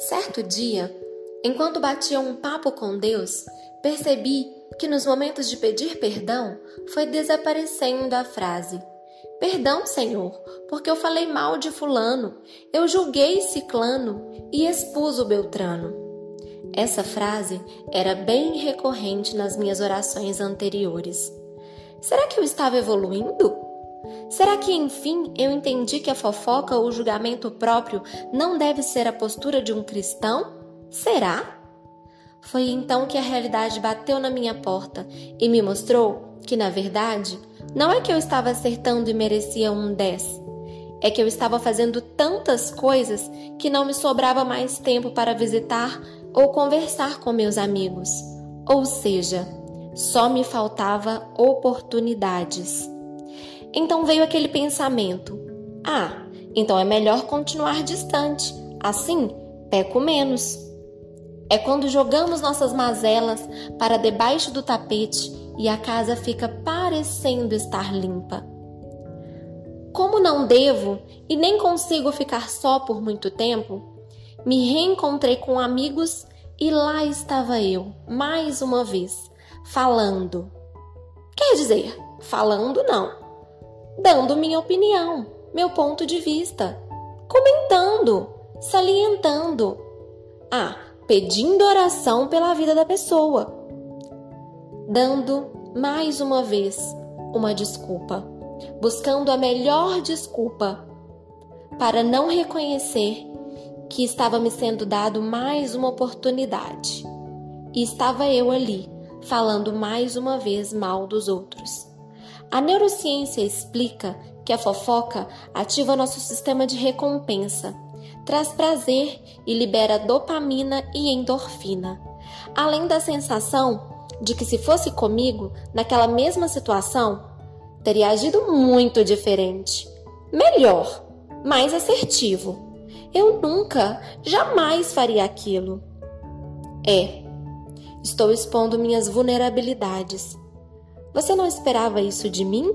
Certo dia, enquanto batia um papo com Deus, percebi que nos momentos de pedir perdão foi desaparecendo a frase: Perdão, Senhor, porque eu falei mal de Fulano, eu julguei Ciclano e expus o Beltrano. Essa frase era bem recorrente nas minhas orações anteriores. Será que eu estava evoluindo? Será que enfim eu entendi que a fofoca ou o julgamento próprio não deve ser a postura de um cristão? Será? Foi então que a realidade bateu na minha porta e me mostrou que, na verdade, não é que eu estava acertando e merecia um 10. É que eu estava fazendo tantas coisas que não me sobrava mais tempo para visitar ou conversar com meus amigos. Ou seja, só me faltava oportunidades. Então veio aquele pensamento: ah, então é melhor continuar distante, assim peco menos. É quando jogamos nossas mazelas para debaixo do tapete e a casa fica parecendo estar limpa. Como não devo e nem consigo ficar só por muito tempo, me reencontrei com amigos e lá estava eu, mais uma vez, falando. Quer dizer, falando não, dando minha opinião, meu ponto de vista, comentando, salientando. Ah, pedindo oração pela vida da pessoa, dando mais uma vez uma desculpa, buscando a melhor desculpa para não reconhecer que estava me sendo dado mais uma oportunidade. E estava eu ali, falando mais uma vez mal dos outros. A neurociência explica que a fofoca ativa nosso sistema de recompensa traz prazer e libera dopamina e endorfina, além da sensação de que se fosse comigo, naquela mesma situação, teria agido muito diferente, melhor, mais assertivo. Eu nunca, jamais faria aquilo. É, estou expondo minhas vulnerabilidades. Você não esperava isso de mim?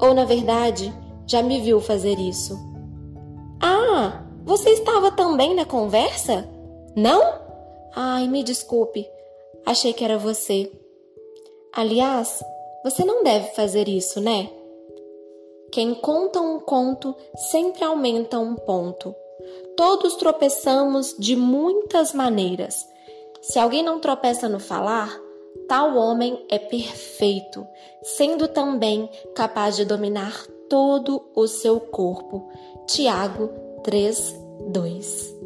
Ou, na verdade, já me viu fazer isso? Ah, você estava também na conversa? Não? Ai, me desculpe. Achei que era você. Aliás, você não deve fazer isso, né? Quem conta um conto sempre aumenta um ponto. Todos tropeçamos de muitas maneiras. Se alguém não tropeça no falar, tal homem é perfeito, sendo também capaz de dominar todo o seu corpo. Tiago 3, 2.